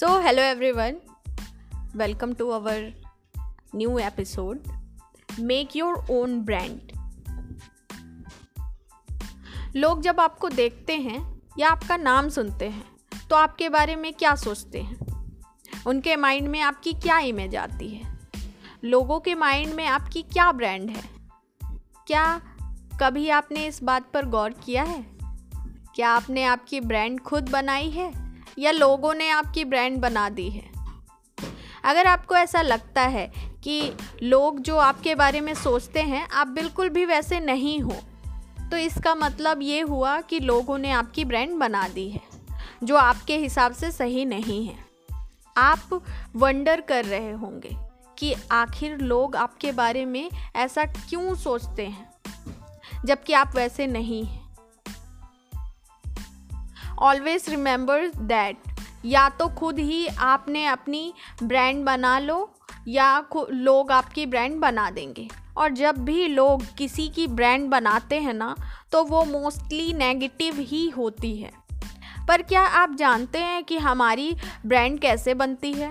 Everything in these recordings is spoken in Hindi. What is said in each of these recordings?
So, hello everyone, welcome to our new episode make your own brand लोग जब आपको देखते हैं या आपका नाम सुनते हैं तो आपके बारे में क्या सोचते हैं? उनके माइंड में आपकी क्या इमेज आती है? लोगों के माइंड में आपकी क्या ब्रांड है? क्या कभी आपने इस बात पर गौर किया है? क्या आपने आपकी ब्रांड खुद बनाई है? या लोगों ने आपकी ब्रांड बना दी है। अगर आपको ऐसा लगता है कि लोग जो आपके बारे में सोचते हैं, आप बिल्कुल भी वैसे नहीं हो तो इसका मतलब ये हुआ कि लोगों ने आपकी ब्रांड बना दी है, जो आपके हिसाब से सही नहीं है। आप वंडर कर रहे होंगे कि आखिर लोग आपके बारे में ऐसा क्यों सोचते हैं, जबकि आप वैसे नहीं हैं। ऑलवेज रिमेंबर दैट या तो खुद ही आपने अपनी ब्रांड बना लो या लोग आपकी ब्रांड बना देंगे। और जब भी लोग किसी की ब्रांड बनाते हैं ना तो वो मोस्टली नेगेटिव ही होती है। पर क्या आप जानते हैं कि हमारी ब्रांड कैसे बनती है?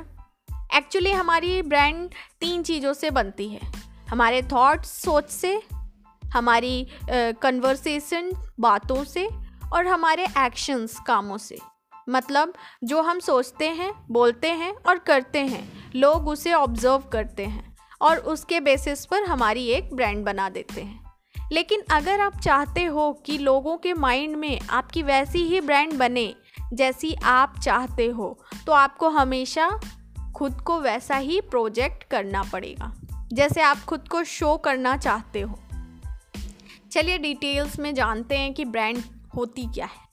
एक्चुअली हमारी ब्रांड तीन चीज़ों से बनती है। हमारे थॉट्स सोच से हमारी कन्वर्सेशन uh, बातों से और हमारे एक्शंस कामों से। मतलब जो हम सोचते हैं, बोलते हैं और करते हैं, लोग उसे ऑब्ज़र्व करते हैं और उसके बेसिस पर हमारी एक ब्रांड बना देते हैं। लेकिन अगर आप चाहते हो कि लोगों के माइंड में आपकी वैसी ही ब्रांड बने जैसी आप चाहते हो तो आपको हमेशा खुद को वैसा ही प्रोजेक्ट करना पड़ेगा, जैसे आप खुद को शो करना चाहते हो। चलिए डिटेल्स में जानते हैं कि ब्रांड होती क्या है?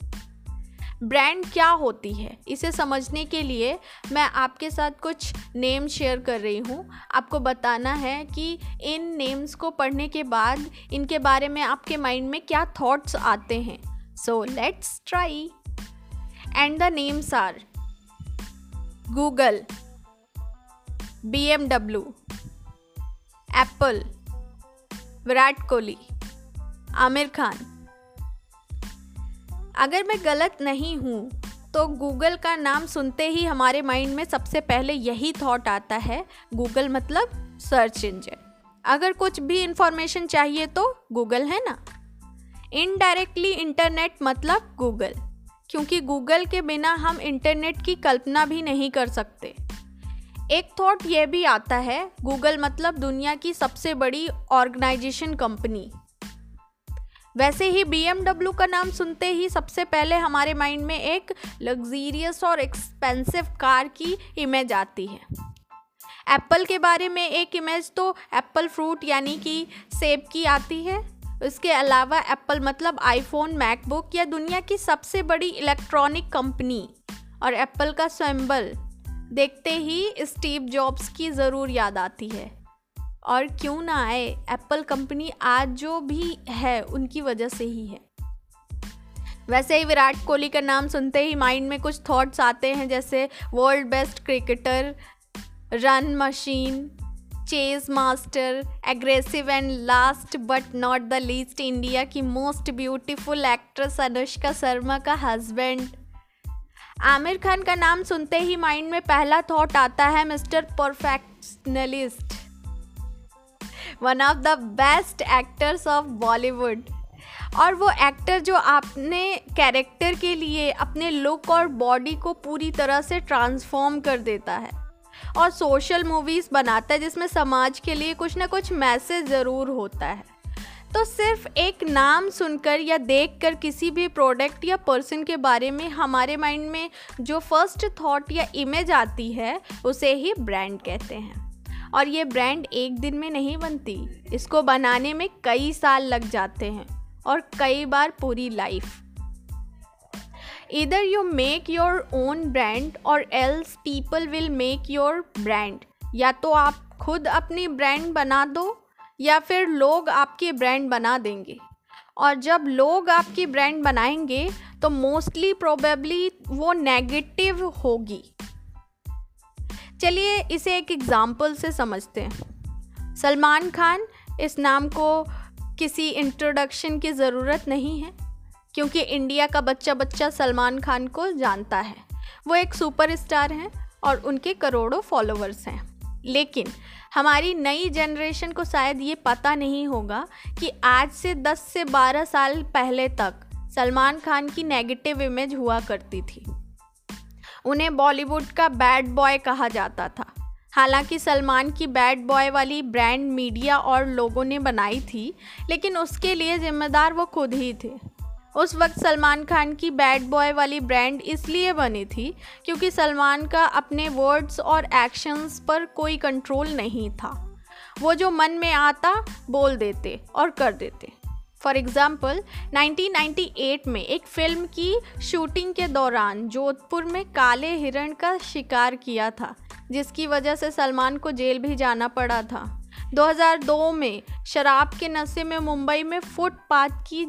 ब्रांड क्या होती है? इसे समझने के लिए मैं आपके साथ कुछ नेम शेयर कर रही हूँ। आपको बताना है कि इन नेम्स को पढ़ने के बाद इनके बारे में आपके माइंड में क्या थॉट्स आते हैं। So let's try and the names are Google B M W Apple Virat Kohli Aamir Khan अगर मैं गलत नहीं हूँ तो गूगल का नाम सुनते ही हमारे माइंड में सबसे पहले यही थॉट आता है, गूगल मतलब सर्च इंजन अगर कुछ भी इंफॉर्मेशन चाहिए तो गूगल है ना? इनडायरेक्टली इंटरनेट मतलब गूगल, क्योंकि गूगल के बिना हम इंटरनेट की कल्पना भी नहीं कर सकते। एक थॉट ये भी आता है, गूगल मतलब दुनिया की सबसे बड़ी ऑर्गेनाइजेशन कंपनी वैसे ही BMW का नाम सुनते ही सबसे पहले हमारे माइंड में एक लग्जीरियस और एक्सपेंसिव कार की इमेज आती है। एप्पल के बारे में एक इमेज तो एप्पल फ्रूट यानी कि सेब की आती है। इसके अलावा एप्पल मतलब आईफोन मैकबुक या दुनिया की सबसे बड़ी इलेक्ट्रॉनिक कंपनी और एप्पल का सिंबल देखते ही स्टीव जॉब्स की ज़रूर याद आती है। और क्यों ना आए? एप्पल कंपनी आज जो भी है, उनकी वजह से ही है। वैसे ही विराट कोहली का नाम सुनते ही माइंड में कुछ थॉट्स आते हैं, जैसे world best cricketer run machine chase master aggressive and last but not the least India की most beautiful actress Anushka Sharma का हस्बैंड आमिर खान का नाम सुनते ही माइंड में पहला थॉट आता है mister perfectionist one of the best actors of Bollywood और वो एक्टर जो आपने कैरेक्टर के लिए, अपने लुक और बॉडी को पूरी तरह से ट्रांसफॉर्म कर देता है। और सोशल मूवीज़ बनाता है, जिसमें समाज के लिए कुछ ना कुछ मैसेज ज़रूर होता है। तो सिर्फ़ एक नाम सुनकर या देखकर किसी भी प्रोडक्ट या पर्सन के बारे में हमारे माइंड में जो फ़र्स्ट थॉट या इमेज आती है, उसे ही ब्रांड कहते हैं। और ये ब्रांड एक दिन में नहीं बनती। इसको बनाने में कई साल लग जाते हैं और कई बार पूरी life either you make your own brand or else people will make your brand या तो आप खुद अपनी ब्रांड बना दो, या फिर लोग आपकी ब्रांड बना देंगे। और जब लोग आपकी ब्रांड बनाएँगे तो मोस्टली प्रोबेबली वो नेगेटिव होगी। चलिए इसे एक एग्ज़ाम्पल से समझते हैं। सलमान खान इस नाम को किसी इंट्रोडक्शन की ज़रूरत नहीं है, क्योंकि इंडिया का बच्चा बच्चा सलमान खान को जानता है। वो एक सुपर स्टार हैं और उनके करोड़ों फॉलोअर्स हैं। लेकिन हमारी नई जनरेशन को शायद ये पता नहीं होगा कि आज से 10 से 12 साल पहले तक सलमान खान की नेगेटिव इमेज हुआ करती थी। उन्हें बॉलीवुड का बैड बॉय कहा जाता था। हालाँकि सलमान की बैड बॉय वाली ब्रांड मीडिया और लोगों ने बनाई थी, लेकिन उसके लिए जिम्मेदार वो खुद ही थे। उस वक्त सलमान खान की बैड बॉय वाली ब्रांड इसलिए बनी थी क्योंकि सलमान का अपने वर्ड्स और एक्शंस पर कोई कंट्रोल नहीं था। वो जो मन में आता, बोल देते और कर देते। फॉर एग्ज़ाम्पल 1998 में एक फ़िल्म की शूटिंग के दौरान जोधपुर में काले हिरण का शिकार किया था, जिसकी वजह से सलमान को जेल भी जाना पड़ा था। 2002 में शराब के नशे में मुंबई में फुटपाथ की,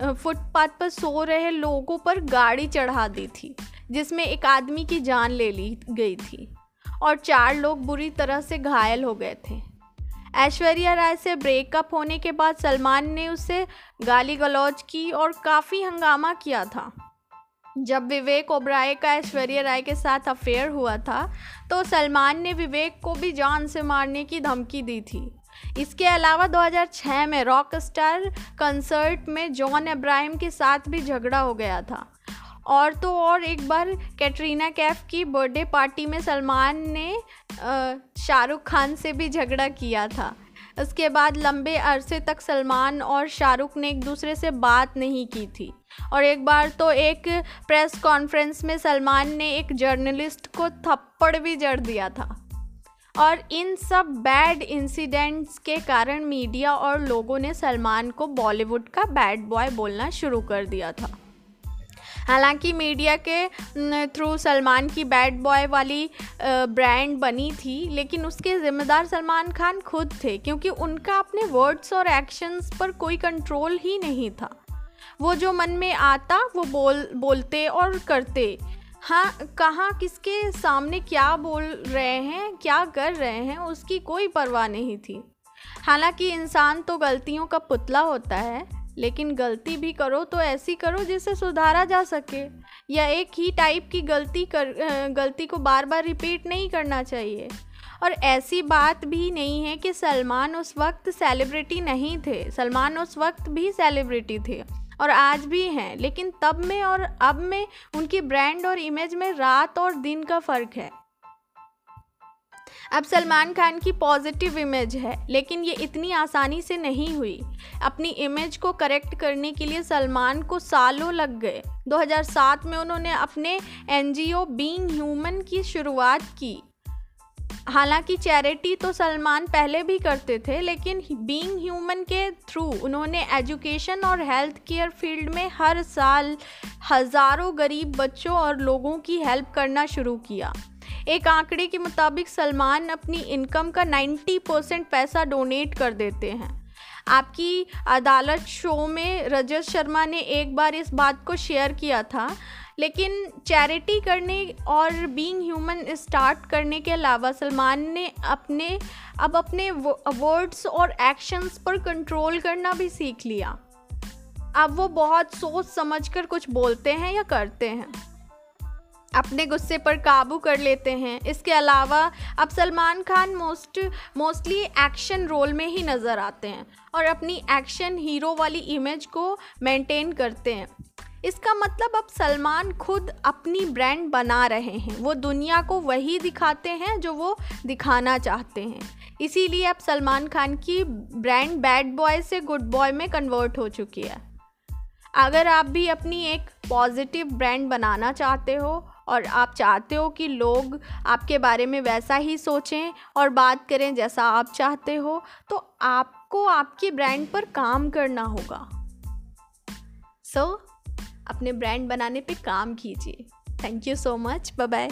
फुटपाथ पर सो रहे लोगों पर गाड़ी चढ़ा दी थी, जिसमें एक आदमी की जान ले ली गई थी और चार लोग बुरी तरह से घायल हो गए थे। ऐश्वर्या राय से ब्रेकअप होने के बाद सलमान ने उसे गाली गलौज की और काफ़ी हंगामा किया था। जब विवेक ओबराय का ऐश्वर्या राय के साथ अफेयर हुआ था तो सलमान ने विवेक को भी जान से मारने की धमकी दी थी। इसके अलावा 2006 में रॉक स्टार कंसर्ट में जॉन अब्राहिम के साथ भी झगड़ा हो गया था। और तो और एक बार कैटरीना कैफ की बर्थडे पार्टी में सलमान ने शाहरुख खान से भी झगड़ा किया था। उसके बाद लंबे अरसे तक सलमान और शाहरुख ने एक दूसरे से बात नहीं की थी। और एक बार तो एक प्रेस कॉन्फ्रेंस में सलमान ने एक जर्नलिस्ट को थप्पड़ भी जड़ दिया था। और इन सब बैड इंसिडेंट्स के कारण मीडिया और लोगों ने सलमान को बॉलीवुड का बैड बॉय बोलना शुरू कर दिया था। हालाँकि मीडिया के थ्रू सलमान की बैड बॉय वाली ब्रांड बनी थी, लेकिन उसके ज़िम्मेदार सलमान खान खुद थे, क्योंकि उनका अपने वर्ड्स और एक्शंस पर कोई कंट्रोल ही नहीं था। वो जो मन में आता, वो बोल, बोलते और करते। हाँ कहाँ, किसके सामने क्या बोल रहे हैं, क्या कर रहे हैं, उसकी कोई परवाह नहीं थी। हालाँकि इंसान तो गलतियों का पुतला होता है। लेकिन गलती भी करो तो ऐसी करो जिसे सुधारा जा सके। या एक ही टाइप की गलती कर गलती को बार बार रिपीट नहीं करना चाहिए। और ऐसी बात भी नहीं है कि सलमान उस वक्त सेलिब्रिटी नहीं थे। सलमान उस वक्त भी सेलिब्रिटी थे और आज भी हैं। लेकिन तब में और अब में उनकी ब्रांड और इमेज में रात और दिन का फ़र्क है। अब सलमान खान की पॉजिटिव इमेज है, लेकिन ये इतनी आसानी से नहीं हुई। अपनी इमेज को करेक्ट करने के लिए सलमान को सालों लग गए। 2007 में उन्होंने अपने एन जी बींग ह्यूमन की शुरुआत की। हालाँकि चैरिटी तो सलमान पहले भी करते थे, लेकिन बीइंग ह्यूमन के थ्रू उन्होंने एजुकेशन और हेल्थ केयर फ़ील्ड में हर साल हज़ारों गरीब बच्चों और लोगों की हेल्प करना शुरू किया। एक आंकड़े के मुताबिक सलमान अपनी इनकम का 90 परसेंट पैसा डोनेट कर देते हैं। आपकी अदालत शो में रजत शर्मा ने एक बार इस बात को शेयर किया था, लेकिन चैरिटी करने और बीइंग ह्यूमन स्टार्ट करने के अलावा सलमान ने अपने, अब अपने वर्ड्स और एक्शंस पर कंट्रोल करना भी सीख लिया। अब वो बहुत सोच समझ कर कुछ बोलते हैं या करते हैं। अपने गुस्से पर काबू कर लेते हैं। इसके अलावा अब Salman Khan most, mostly action role में ही नज़र आते हैं और अपनी एक्शन हीरो वाली इमेज को मेंटेन करते हैं। इसका मतलब अब सलमान खुद अपनी ब्रांड बना रहे हैं। वो दुनिया को वही दिखाते हैं जो वो दिखाना चाहते हैं। इसीलिए अब सलमान खान की ब्रांड बैड बॉय से गुड बॉय में कन्वर्ट हो चुकी है। अगर आप भी अपनी एक पॉजिटिव ब्रांड बनाना चाहते हो और आप चाहते हो कि लोग आपके बारे में वैसा ही सोचें और बात करें जैसा आप चाहते हो तो आपको आपके ब्रांड पर काम करना होगा। सो so, अपने ब्रांड बनाने पे काम कीजिए। Thank you so much bye bye